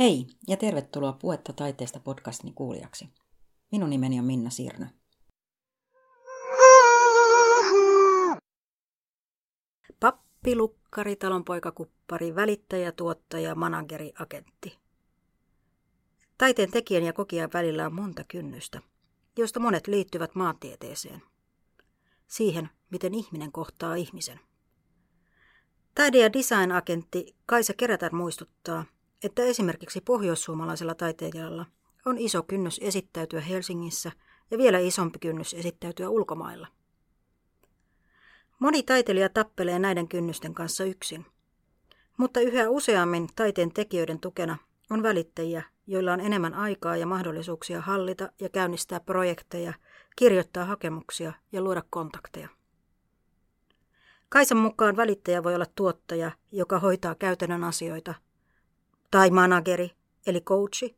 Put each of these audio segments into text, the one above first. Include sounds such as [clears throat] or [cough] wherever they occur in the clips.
Hei ja tervetuloa Puetta taiteesta podcastini kuulijaksi. Minun nimeni on Minna Sirnö. Pappi, lukkari, talonpoikakuppari, välittäjä, tuottaja, manageri, agentti. Taiteen tekijän ja kokijan välillä on monta kynnystä, joista monet liittyvät maantieteeseen. Siihen, miten ihminen kohtaa ihmisen. Taide- ja design-agentti Kaisa Kerätär muistuttaa, että esimerkiksi pohjoissuomalaisella taiteilijalla on iso kynnys esittäytyä Helsingissä ja vielä isompi kynnys esittäytyä ulkomailla. Moni taiteilija tappelee näiden kynnysten kanssa yksin, mutta yhä useammin taiteen tekijöiden tukena on välittäjiä, joilla on enemmän aikaa ja mahdollisuuksia hallita ja käynnistää projekteja, kirjoittaa hakemuksia ja luoda kontakteja. Kaisan mukaan välittäjä voi olla tuottaja, joka hoitaa käytännön asioita – tai manageri, eli coachi,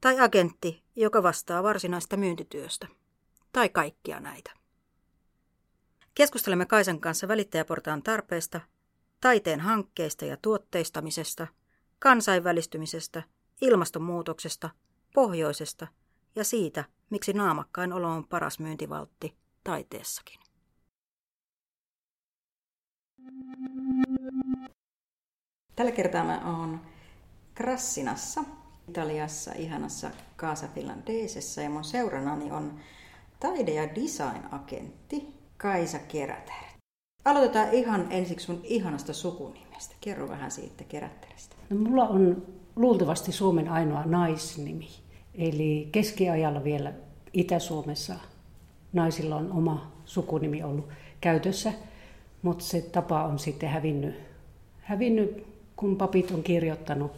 tai agentti, joka vastaa varsinaista myyntityöstä, tai kaikkia näitä. Keskustelemme Kaisan kanssa välittäjäportaan tarpeesta, taiteen hankkeista ja tuotteistamisesta, kansainvälistymisestä, ilmastonmuutoksesta, pohjoisesta ja siitä, miksi naamakkain olo on paras myyntivaltti taiteessakin. Tällä kertaa mä oon Krassinassa, Italiassa, ihanassa Casa Finlandesessa ja mun seuranani on taide- ja design-agentti Kaisa Kerätär. Aloitetaan ihan ensiksi sun ihanasta sukunimestä. Kerro vähän siitä Kerättärästä. No, mulla on luultavasti Suomen ainoa naisnimi. Eli keskiajalla vielä Itä-Suomessa naisilla on oma sukunimi ollut käytössä, mutta se tapa on sitten hävinnyt, hävinnyt kun papit on kirjoittanut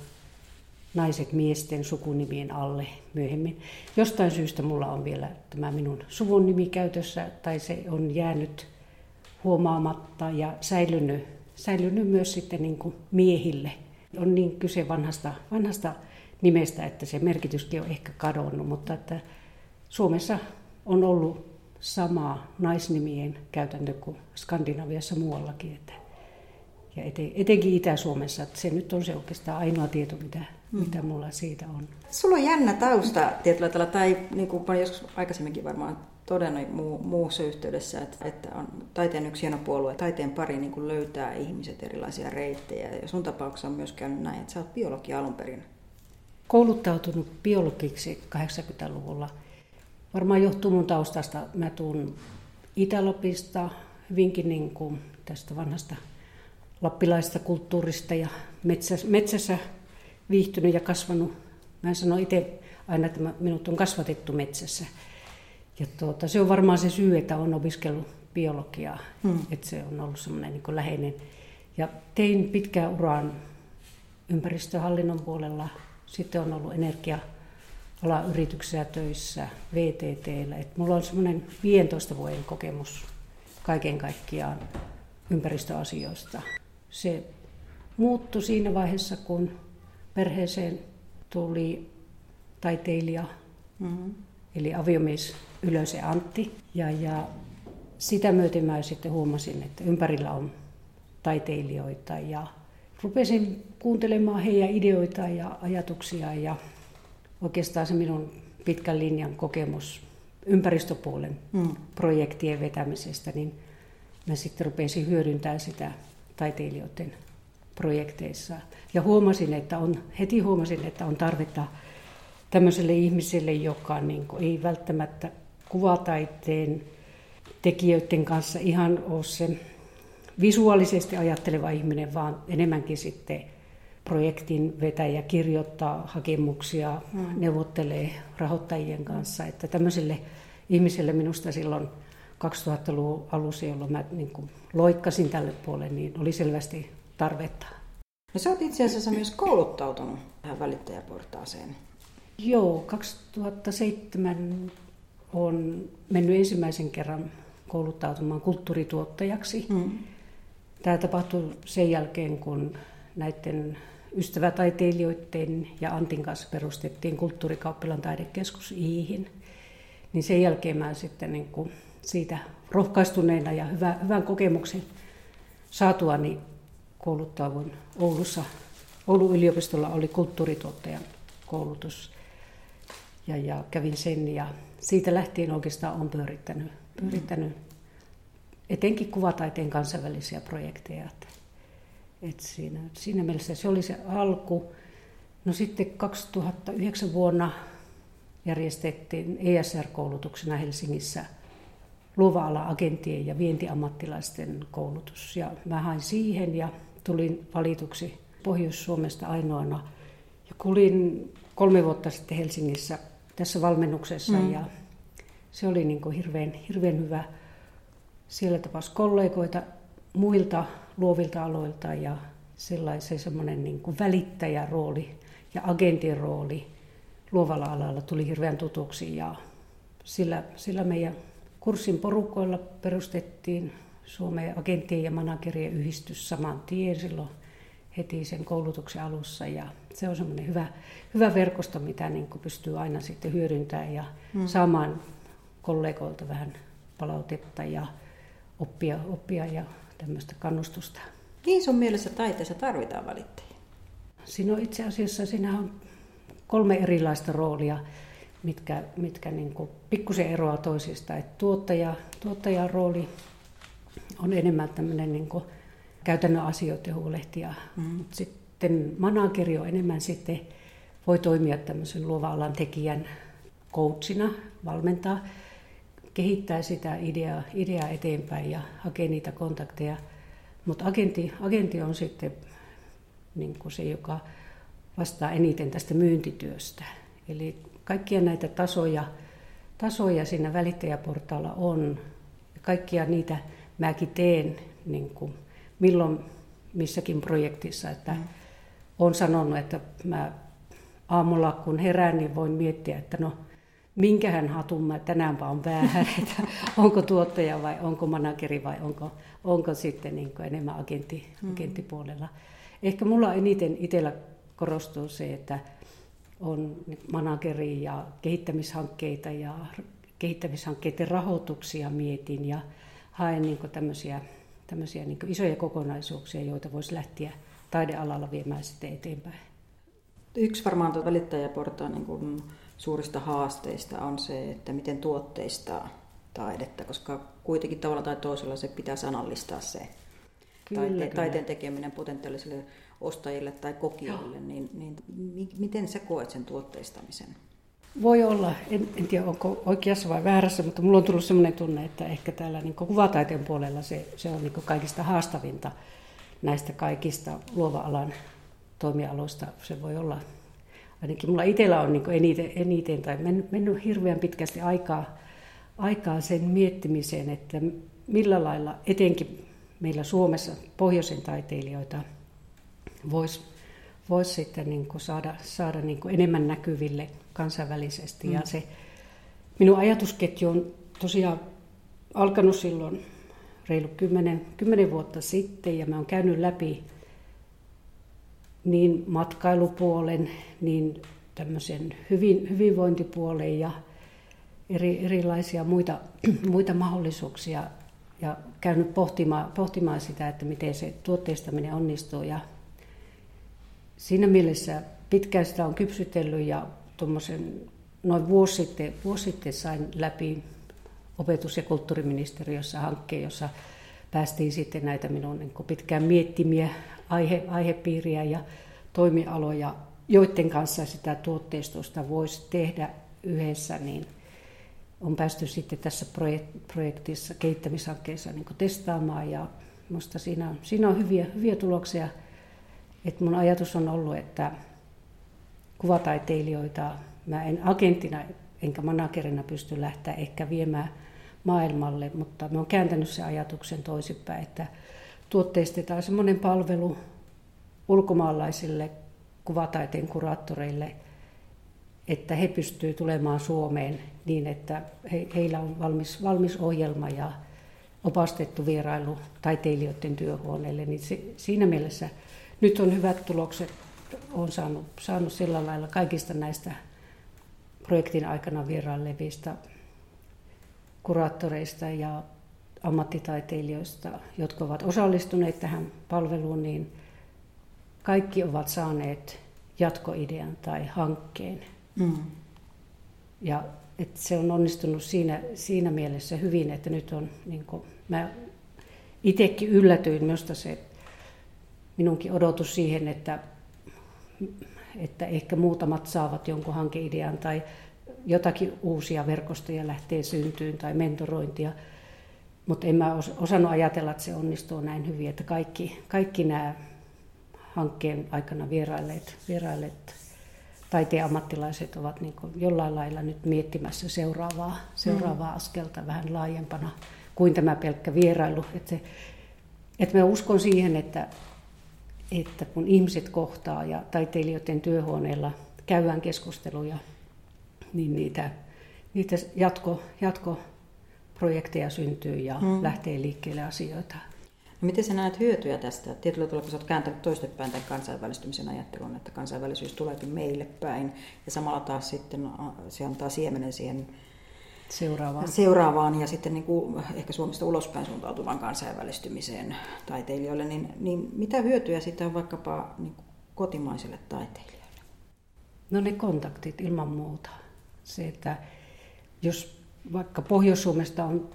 naiset miesten sukunimien alle myöhemmin. Jostain syystä mulla on vielä tämä minun suvun nimi käytössä, tai se on jäänyt huomaamatta ja säilynyt, säilynyt myös sitten niin kuin miehille. On niin kyse vanhasta, vanhasta nimestä, että se merkityskin on ehkä kadonnut, mutta että Suomessa on ollut sama naisnimien käytäntö kuin Skandinaviassa muuallakin. Että ja etenkin Itä-Suomessa. Että se nyt on se oikeastaan ainoa tieto, mitä, mm. mitä mulla siitä on. Sulla on jännä tausta tietyllä tavalla, tai niin kuin olen joskus aikaisemminkin varmaan todennut muu, muussa yhteydessä, että, että on taiteen yksi hieno puolue. Taiteen pari niin kuin löytää ihmiset erilaisia reittejä. Ja sun tapauksessa on myös käynyt näin, että sä oot biologi alun perin. Kouluttautunut biologiksi 80-luvulla. Varmaan johtuu mun taustasta. Mä tuun Itä-Lapista, hyvinkin niin kuin tästä vanhasta lappilaista kulttuurista ja metsässä, metsässä viihtynyt ja kasvanut. Mä sanon itse aina, että minut on kasvatettu metsässä. Ja tuota, se on varmaan se syy, että olen opiskellut biologiaa, hmm. että se on ollut semmoinen niin läheinen. Ja tein pitkään uraan ympäristöhallinnon puolella. Sitten on ollut energia yrityksiä töissä, VTTllä. Et mulla on semmoinen 15 vuoden kokemus kaiken kaikkiaan ympäristöasioista se muuttui siinä vaiheessa, kun perheeseen tuli taiteilija, mm-hmm. eli aviomies Ylöse Antti. Ja, ja sitä myöten mä sitten huomasin, että ympärillä on taiteilijoita ja rupesin kuuntelemaan heidän ideoita ja ajatuksia ja oikeastaan se minun pitkän linjan kokemus ympäristöpuolen mm. projektien vetämisestä, niin mä sitten rupesin hyödyntämään sitä taiteilijoiden projekteissa. Ja huomasin, että on, heti huomasin, että on tarvetta tämmöiselle ihmiselle, joka niin kuin, ei välttämättä kuvataiteen tekijöiden kanssa ihan ole se visuaalisesti ajatteleva ihminen, vaan enemmänkin sitten projektin vetäjä kirjoittaa hakemuksia, mm. neuvottelee rahoittajien kanssa. Että tämmöiselle ihmiselle minusta silloin 2000-luvun alussa, jolloin mä niin kuin loikkasin tälle puolelle, niin oli selvästi tarvetta. No sä oot itse asiassa myös kouluttautunut tähän välittäjäportaaseen. Joo, 2007 on mennyt ensimmäisen kerran kouluttautumaan kulttuurituottajaksi. Mm. Tämä tapahtui sen jälkeen, kun näiden ystävätaiteilijoiden ja Antin kanssa perustettiin kulttuurikauppilan taidekeskus Iihin. Niin sen jälkeen mä sitten niin kuin siitä rohkaistuneena ja hyvä, hyvän kokemuksen saatuani kouluttauduin Oulussa Oulun yliopistolla oli kulttuurituottajan koulutus ja, ja kävin sen ja siitä lähtien oikeastaan olen pyörittänyt, pyörittänyt etenkin kuvataiteen kansainvälisiä projekteja. Että, että siinä, siinä mielessä se oli se alku. No sitten 2009 vuonna järjestettiin ESR-koulutuksena Helsingissä luova-ala agenttien ja vientiammattilaisten koulutus. Ja mä hain siihen ja tulin valituksi Pohjois-Suomesta ainoana. Ja kulin kolme vuotta sitten Helsingissä tässä valmennuksessa mm. ja se oli niin kuin hirveän, hirveän hyvä. Siellä tapas kollegoita muilta luovilta aloilta ja sellaisen semmoinen niin kuin välittäjärooli ja agentin rooli luovalla alalla tuli hirveän tutuksi ja sillä, sillä meidän kurssin porukoilla perustettiin Suomen agenttien ja managerien yhdistys saman tien silloin heti sen koulutuksen alussa ja se on semmoinen hyvä, hyvä verkosto, mitä niin kuin pystyy aina sitten hyödyntämään ja mm. saamaan kollegoilta vähän palautetta ja oppia, oppia ja tämmöistä kannustusta. Niin sun mielessä taiteessa tarvitaan valittajia? Siinä on itse asiassa siinä on kolme erilaista roolia, mitkä, mitkä niin pikkusen eroaa toisista. Et tuottaja, tuottajan rooli on enemmän tämmöinen niin kuin käytännön asioiden huolehtija. Mm. Sitten manageri on enemmän sitten, voi toimia tämmöisen luova-alan tekijän coachina, valmentaa, kehittää sitä ideaa, ideaa eteenpäin ja hakee niitä kontakteja. Mutta agentti, agentti on sitten niin kuin se, joka vastaa eniten tästä myyntityöstä. Eli kaikkia näitä tasoja, tasoja siinä välittäjäportaalla on. Kaikkia niitä mäkin teen niin kuin milloin missäkin projektissa. Että mm. Olen sanonut, että mä aamulla kun herään, niin voin miettiä, että no minkähän hatun mä tänään vaan vähän, [laughs] että onko tuottaja vai onko manageri vai onko, onko sitten niin enemmän agentti, mm. agenttipuolella. Ehkä mulla eniten itsellä korostuu se, että on manageri ja kehittämishankkeita ja kehittämishankkeiden rahoituksia mietin ja haen niin tämmöisiä tämmöisiä niin isoja kokonaisuuksia, joita voisi lähteä taidealalla viemään sitten eteenpäin. Yksi varmaan tuota välittäjäportaan niin kuin suurista haasteista on se, että miten tuotteistaa taidetta, koska kuitenkin tavalla tai toisella se pitää sanallistaa se kyllä, taite, kyllä. taiteen tekeminen potentiaalisille ostajille tai kokijoille, niin, niin miten sä koet sen tuotteistamisen? Voi olla, en, en tiedä onko oikeassa vai väärässä, mutta mulla on tullut sellainen tunne, että ehkä täällä niin kuvataiteen puolella se, se on niin kaikista haastavinta näistä kaikista luova-alan toimialoista. Se voi olla, ainakin mulla itsellä on niin eniten, eniten tai mennyt, mennyt hirveän pitkästi aikaa, aikaa sen miettimiseen, että millä lailla etenkin meillä Suomessa pohjoisen taiteilijoita voisi vois sitten niin saada, saada niin enemmän näkyville kansainvälisesti. Mm. Ja se minun ajatusketju on tosiaan alkanut silloin reilu kymmenen, kymmenen vuotta sitten ja mä oon käynyt läpi niin matkailupuolen, niin tämmöisen hyvin, hyvinvointipuolen ja eri, erilaisia muita, [clears throat] muita mahdollisuuksia ja käynyt pohtimaan, pohtimaan sitä, että miten se tuotteistaminen onnistuu. Ja siinä mielessä pitkään sitä on kypsytellyt ja tuommoisen noin vuosi sitten, vuosi sitten sain läpi opetus- ja kulttuuriministeriössä hankkeen, jossa päästiin sitten näitä minun niin pitkään miettimiä aihe, aihepiiriä ja toimialoja, joiden kanssa sitä tuotteistusta voisi tehdä yhdessä, niin on päästy sitten tässä projektissa, kehittämishankkeessa niin testaamaan ja minusta siinä, siinä on hyviä, hyviä tuloksia. Et mun ajatus on ollut, että kuvataiteilijoita. Mä en agenttina enkä managerina pysty lähteä ehkä viemään maailmalle, mutta mä oon kääntänyt sen ajatuksen toisinpäin, että tuotteistetaan semmoinen palvelu ulkomaalaisille kuvataiteen kuraattoreille, että he pystyvät tulemaan Suomeen niin, että he, heillä on valmis, valmis ohjelma ja opastettu vierailu taiteilijoiden työhuoneelle. Niin se, siinä mielessä nyt on hyvät tulokset olen saanut, saanut sillä lailla kaikista näistä projektin aikana vierailevista kuraattoreista ja ammattitaiteilijoista, jotka ovat osallistuneet tähän palveluun, niin kaikki ovat saaneet jatkoidean tai hankkeen. Mm. Ja että se on onnistunut siinä, siinä mielessä hyvin, että nyt on, niin kuin, mä itsekin yllätyin minusta se minunkin odotus siihen, että, että ehkä muutamat saavat jonkun hankeidean tai jotakin uusia verkostoja lähtee syntyyn tai mentorointia. Mutta en mä osannut ajatella, että se onnistuu näin hyvin, että kaikki, kaikki nämä hankkeen aikana vierailleet, vierailleet taiteen ammattilaiset ovat niin jollain lailla nyt miettimässä seuraavaa, seuraavaa mm. askelta vähän laajempana kuin tämä pelkkä vierailu. Että, se, että mä uskon siihen, että, että kun ihmiset kohtaa ja taiteilijoiden työhuoneella käydään keskusteluja, niin niitä, niitä jatko, jatkoprojekteja syntyy ja mm. lähtee liikkeelle asioita. No miten sä näet hyötyjä tästä? Tietyllä tavalla, kun sä oot kääntänyt toistepäin tämän kansainvälistymisen ajattelun, että kansainvälisyys tuleekin meille päin, ja samalla taas sitten se antaa siemenen siihen seuraavaan, seuraavaan ja sitten niin kuin ehkä Suomesta ulospäin suuntautuvan kansainvälistymiseen taiteilijoille, niin, niin mitä hyötyjä siitä on vaikkapa niin kuin kotimaisille taiteilijoille? No ne kontaktit ilman muuta. Se, että jos vaikka Pohjois-Suomesta on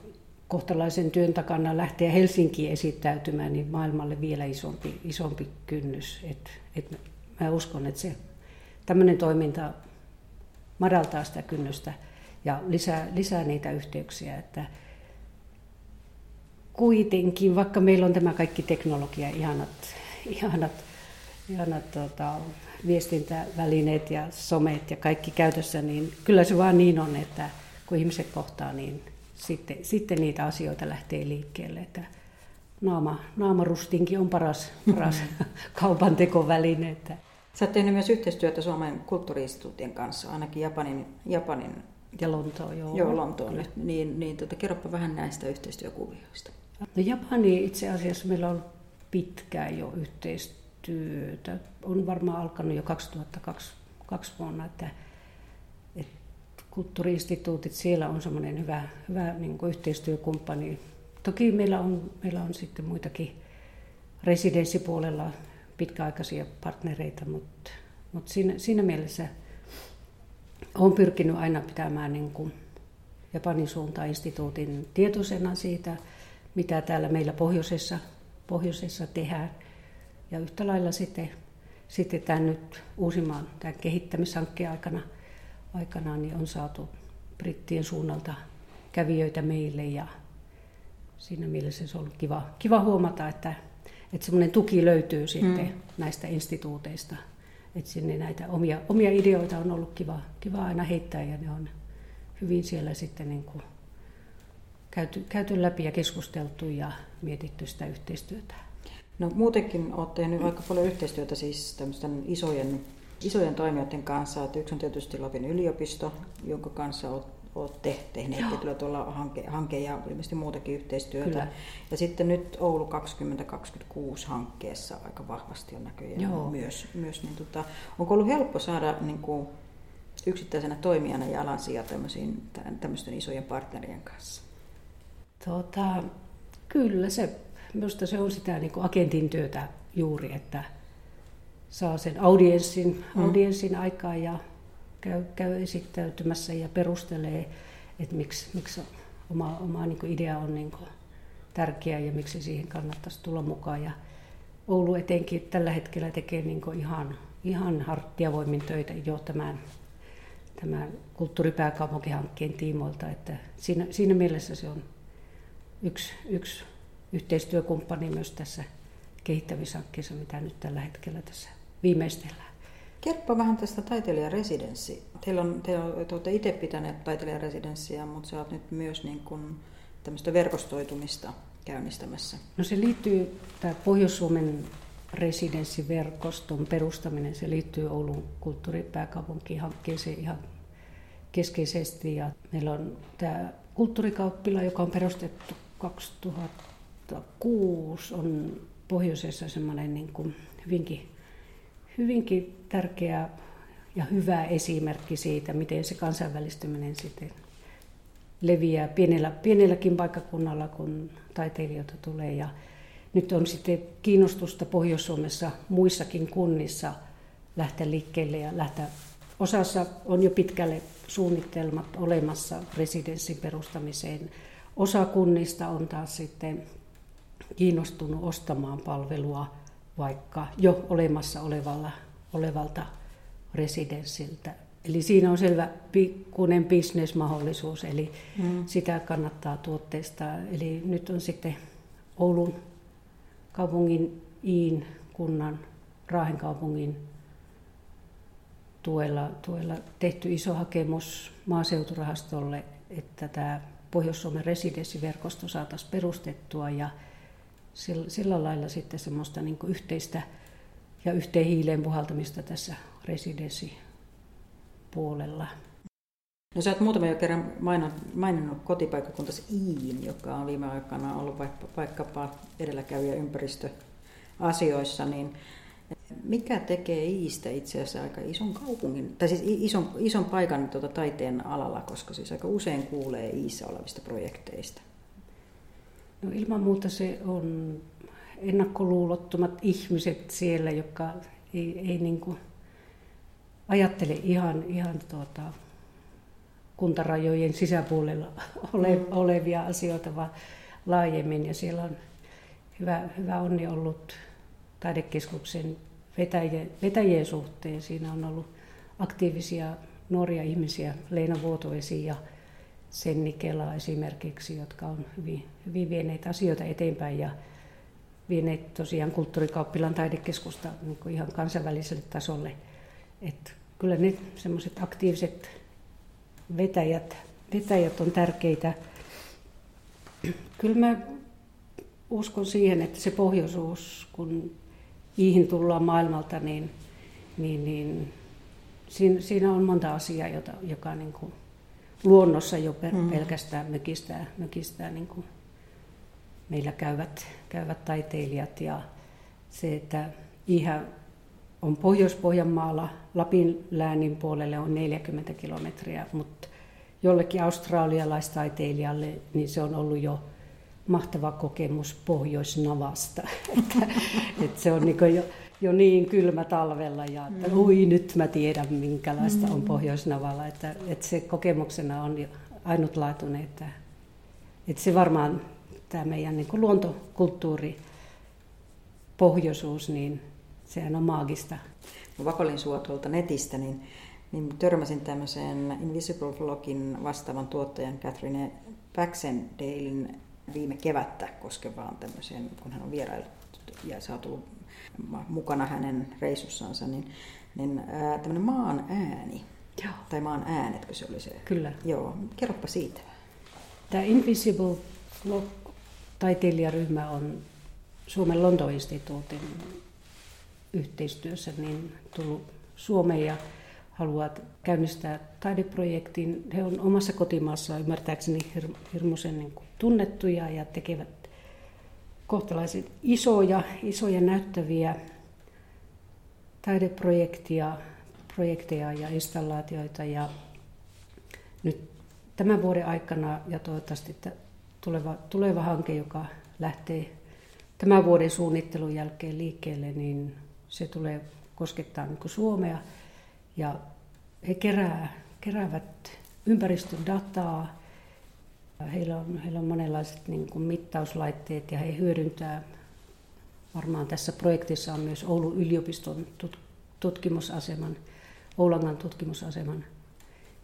kohtalaisen työn takana lähteä Helsinkiin esittäytymään, niin maailmalle vielä isompi, isompi kynnys. Et, et mä uskon, että se tämmöinen toiminta madaltaa sitä kynnystä ja lisää, lisää niitä yhteyksiä. Että kuitenkin, vaikka meillä on tämä kaikki teknologia, ihanat, ihanat, ihanat tota, viestintävälineet ja somet ja kaikki käytössä, niin kyllä se vaan niin on, että kun ihmiset kohtaa, niin sitten, sitten niitä asioita lähtee liikkeelle. Että naama, naamarustinkin on paras, paras [laughs] kaupan tekoväline. Että. Sä oot tehnyt myös yhteistyötä Suomen kulttuuriinstituutien kanssa, ainakin Japanin, Japanin ja Lontoon, joo. Joo, Lontoon. Niin, niin tota, kerropa vähän näistä yhteistyökuvioista. No Japani itse asiassa meillä on pitkään jo yhteistyötä. On varmaan alkanut jo 2002 vuonna, että kulttuuriinstituutit, siellä on semmoinen hyvä, hyvä niin kuin yhteistyökumppani. Toki meillä on, meillä on sitten muitakin residenssipuolella pitkäaikaisia partnereita, mutta, mutta siinä, siinä mielessä olen pyrkinyt aina pitämään niin kuin Japanin suuntaan instituutin tietoisena siitä, mitä täällä meillä pohjoisessa, pohjoisessa tehdään. Ja yhtä lailla sitten, sitten tämän nyt uusimman tämän kehittämishankkeen aikana – aikanaan niin on saatu brittien suunnalta kävijöitä meille ja siinä mielessä se on ollut kiva, kiva huomata, että, että semmoinen tuki löytyy sitten mm. näistä instituuteista. Että sinne näitä omia, omia ideoita on ollut kiva, kiva aina heittää ja ne on hyvin siellä sitten niin kuin käyty, käyty läpi ja keskusteltu ja mietitty sitä yhteistyötä. No muutenkin olette tehnyt aika paljon yhteistyötä siis isojen isojen toimijoiden kanssa. Että yksi on tietysti Lapin yliopisto, jonka kanssa olette tehneet tietyllä tuolla hanke, hanke ja ilmeisesti muutakin yhteistyötä. Kyllä. Ja sitten nyt Oulu 2026 hankkeessa aika vahvasti on näköjään Joo. myös. myös niin tota, onko ollut helppo saada niin kuin, yksittäisenä toimijana jalansia tämmöisten isojen partnerien kanssa? Tota, kyllä se, minusta se on sitä niin kuin agentin työtä juuri, että saa sen audienssin, mm. audienssin aikaa ja käy, käy esittäytymässä ja perustelee, että miksi, miksi oma, oma niin idea on niin tärkeä ja miksi siihen kannattaisi tulla mukaan. Ja Oulu etenkin tällä hetkellä tekee niin ihan, ihan hartiavoimin töitä jo tämän, tämän kulttuuripääkaupunkihankkeen tiimoilta. Että siinä, siinä mielessä se on yksi, yksi yhteistyökumppani myös tässä kehittämishankkeessa, mitä nyt tällä hetkellä tässä viimeistellään. Kerro vähän tästä taiteilijaresidenssi. Teillä on, te olette itse pitäneet taiteilijaresidenssiä, mutta sä oot nyt myös niin kuin tämmöistä verkostoitumista käynnistämässä. No se liittyy, tämä Pohjois-Suomen residenssiverkoston perustaminen, se liittyy Oulun kulttuuripääkaupunkihankkeeseen ihan keskeisesti. Ja meillä on tämä kulttuurikauppila, joka on perustettu 2006, on pohjoisessa semmoinen niin kuin hyvinkin hyvinkin tärkeä ja hyvä esimerkki siitä, miten se kansainvälistyminen sitten leviää pienellä, pienelläkin paikkakunnalla, kun taiteilijoita tulee. Ja nyt on sitten kiinnostusta Pohjois-Suomessa muissakin kunnissa lähteä liikkeelle ja lähteä. Osassa on jo pitkälle suunnitelmat olemassa residenssin perustamiseen. Osa kunnista on taas sitten kiinnostunut ostamaan palvelua vaikka jo olemassa olevalla, olevalta residenssiltä. Eli siinä on selvä pikkuinen bisnesmahdollisuus, eli mm. sitä kannattaa tuotteista. Eli nyt on sitten Oulun kaupungin Iin kunnan, Raahen kaupungin tuella, tuella tehty iso hakemus maaseuturahastolle, että tämä Pohjois-Suomen residenssiverkosto saataisiin perustettua ja sillä, sillä lailla sitten semmoista niin yhteistä ja yhteen hiileen puhaltamista tässä residenssipuolella. No sä oot muutama jo kerran maininnut kotipaikkakuntasi Iin, joka on viime aikana ollut vaikka, vaikkapa edelläkävijä ympäristöasioissa, niin mikä tekee Iistä itse asiassa aika ison kaupungin, tai siis ison, ison paikan tuota taiteen alalla, koska siis aika usein kuulee Iissä olevista projekteista? No ilman muuta se on ennakkoluulottomat ihmiset siellä, jotka ei, ei niin kuin ajattele ihan, ihan tuota, kuntarajojen sisäpuolella ole, mm. olevia asioita, vaan laajemmin. Ja siellä on hyvä, hyvä onni ollut taidekeskuksen vetäjien, vetäjien suhteen. Siinä on ollut aktiivisia nuoria ihmisiä, Leena Vuotovesi ja Senni Kela esimerkiksi, jotka on hyvin, hyvin vieneet asioita eteenpäin ja vieneet tosiaan kulttuurikauppilan taidekeskusta niin kuin ihan kansainväliselle tasolle. Et kyllä ne semmoiset aktiiviset vetäjät, vetäjät on tärkeitä. Kyllä mä uskon siihen, että se pohjoisuus, kun niihin tullaan maailmalta, niin, niin, niin siinä, siinä on monta asiaa, jota, joka niin kuin luonnossa jo mm. pelkästään mökistää, mökistää niin kuin meillä käyvät, käyvät taiteilijat ja se, että Ihä on Pohjois-Pohjanmaalla, Lapin läänin puolelle on 40 kilometriä, mutta jollekin australialaistaiteilijalle niin se on ollut jo mahtava kokemus Pohjoisnavasta. [laughs] että, että se on niin jo, jo niin kylmä talvella ja että mm. ui nyt mä tiedän minkälaista on mm. Pohjoisnavalla. Että, että se kokemuksena on ainutlaatuinen, että, että se varmaan tämä meidän niin luontokulttuuri, pohjoisuus, niin sehän on maagista. Mä vakolin sua tuolta netistä, niin, niin törmäsin tämmöiseen Invisible Vlogin vastaavan tuottajan Catherine Baxendalein viime kevättä koskevaan tämmöiseen, kun hän on vierailut ja sä oot ollut mukana hänen reissussansa, niin, niin ää, tämmöinen maan ääni, Joo. tai maan äänetkö se oli se? Kyllä. Joo, kerropa siitä. Tämä Invisible Vlog taiteilijaryhmä on Suomen Lontoinstituutin yhteistyössä niin tullut Suomeen ja haluavat käynnistää taideprojektin. He on omassa kotimaassaan ymmärtääkseni hirmuisen niin tunnettuja ja tekevät kohtalaiset isoja, isoja näyttäviä taideprojekteja projekteja ja installaatioita. Ja nyt tämän vuoden aikana ja toivottavasti tuleva, tuleva hanke, joka lähtee tämän vuoden suunnittelun jälkeen liikkeelle, niin se tulee koskettaa niin Suomea. Ja he kerää, keräävät ympäristödataa, heillä on, heillä on monenlaiset niin kuin mittauslaitteet ja he hyödyntää, varmaan tässä projektissa on myös Oulun yliopiston tutkimusaseman, Oulangan tutkimusaseman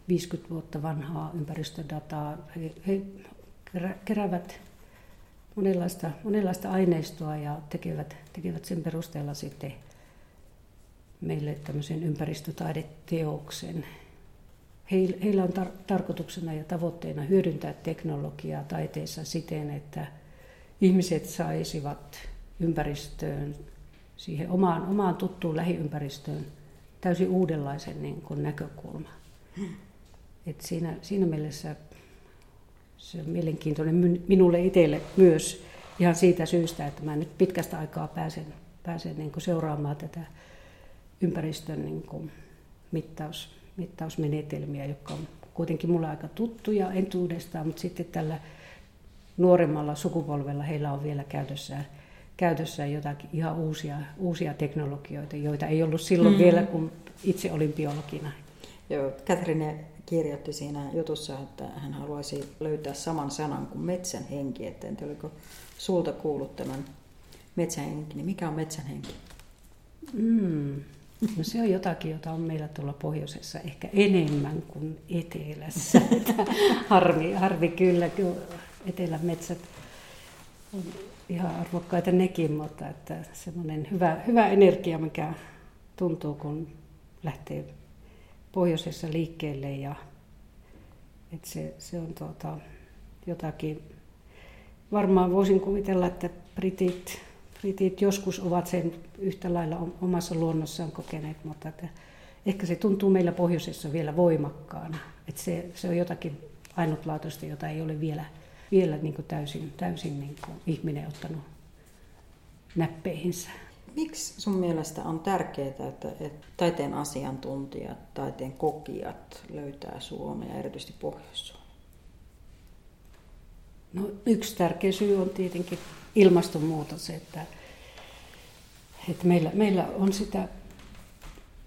50 vuotta vanhaa ympäristödataa. He, he keräävät monenlaista, monenlaista aineistoa ja tekevät, tekevät sen perusteella sitten meille tämmöisen ympäristötaideteoksen. Heillä on tar- tarkoituksena ja tavoitteena hyödyntää teknologiaa taiteessa siten, että ihmiset saisivat ympäristöön, siihen omaan, omaan tuttuun lähiympäristöön täysin uudenlaisen niin kuin näkökulman. Et siinä, siinä mielessä se on mielenkiintoinen minulle itselle myös ihan siitä syystä, että mä nyt pitkästä aikaa pääsen, pääsen niin kuin seuraamaan tätä ympäristön niin kuin mittaus, mittausmenetelmiä, jotka on kuitenkin mulle aika tuttuja entuudestaan, mutta sitten tällä nuoremmalla sukupolvella heillä on vielä käytössään käytössään jotakin ihan uusia, uusia teknologioita, joita ei ollut silloin mm. vielä, kun itse olin biologina. Joo, Katrine kirjoitti siinä jutussa, että hän haluaisi löytää saman sanan kuin metsän henki. Että en oliko sulta kuullut tämän metsän henki, niin mikä on metsän henki? Mm. [laughs] No se on jotakin, jota on meillä tuolla pohjoisessa ehkä enemmän kuin etelässä. [laughs] harvi, harvi kyllä, kyllä etelän metsät on ihan arvokkaita nekin, mutta että semmoinen hyvä, hyvä energia, mikä tuntuu, kun lähtee pohjoisessa liikkeelle ja että se, se on tuota, jotakin, varmaan voisin kuvitella, että britit, britit joskus ovat sen yhtä lailla omassa luonnossaan kokeneet, mutta että ehkä se tuntuu meillä pohjoisessa vielä voimakkaana. Että se, se on jotakin ainutlaatuista, jota ei ole vielä, vielä niin kuin täysin, täysin niin kuin ihminen ottanut näppeihinsä. Miksi sun mielestä on tärkeää, että, että taiteen asiantuntijat, taiteen kokijat löytää Suomea, erityisesti Pohjois-Suomea? No, yksi tärkeä syy on tietenkin ilmastonmuutos, että, että meillä, meillä on sitä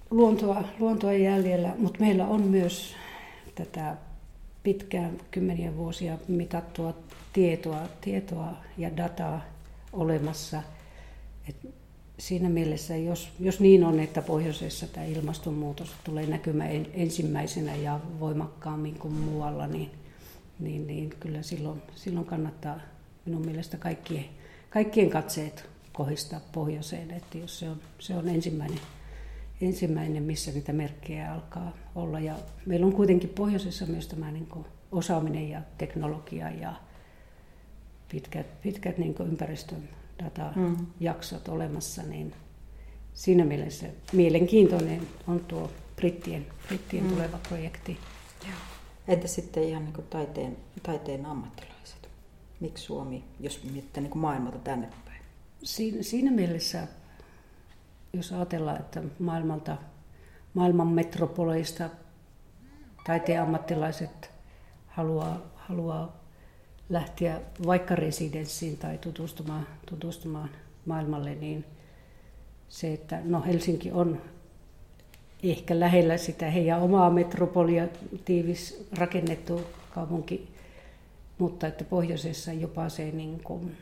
luontoa, luontoa jäljellä, mutta meillä on myös tätä pitkään kymmeniä vuosia mitattua tietoa, tietoa ja dataa olemassa. Et siinä mielessä, jos, jos niin on, että pohjoisessa tämä ilmastonmuutos tulee näkymään ensimmäisenä ja voimakkaammin kuin muualla, niin, niin, niin kyllä silloin, silloin kannattaa minun mielestä kaikkien, kaikkien katseet kohistaa pohjoiseen, että jos se on, se on ensimmäinen, ensimmäinen, missä niitä merkkejä alkaa olla. Ja meillä on kuitenkin pohjoisessa myös tämä niin kuin osaaminen ja teknologia ja pitkät, pitkät niin ympäristön datajaksot mm. olemassa, niin siinä mielessä mielenkiintoinen on tuo brittien, brittien mm. tuleva projekti. Entä sitten ihan niin kuin taiteen, taiteen ammattilaiset? Miksi Suomi, jos miettii niin maailmalta tänne päin? Siinä, siinä mielessä, jos ajatellaan, että maailmalta, maailman metropoleista taiteen ammattilaiset haluaa, haluaa lähteä vaikka residenssiin tai tutustumaan, tutustumaan maailmalle, niin se, että no Helsinki on ehkä lähellä sitä heidän omaa metropolia, tiivis rakennettu kaupunki, mutta että pohjoisessa jopa se niin kuin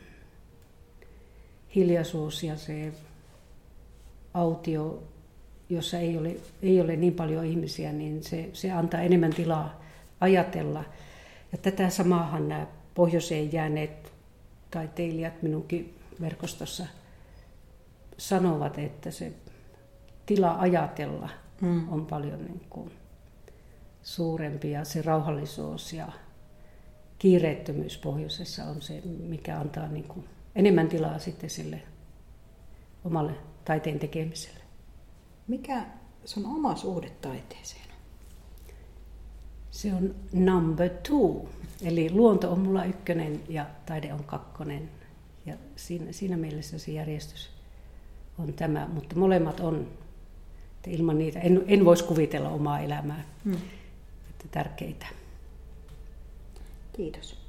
hiljaisuus ja se autio, jossa ei ole, ei ole niin paljon ihmisiä, niin se, se antaa enemmän tilaa ajatella. Ja tätä samaahan nämä pohjoiseen jääneet taiteilijat minunkin verkostossa sanovat, että se tila ajatella mm. on paljon niin kuin suurempi ja se rauhallisuus ja kiireettömyys pohjoisessa on se, mikä antaa niin kuin enemmän tilaa sitten sille omalle taiteen tekemiselle. Mikä sun oma suhde taiteeseen Se on number two. Eli luonto on mulla ykkönen ja taide on kakkonen. Ja siinä, siinä mielessä se järjestys on tämä, mutta molemmat on, että ilman niitä en, en voisi kuvitella omaa elämää, hmm. että tärkeitä. Kiitos.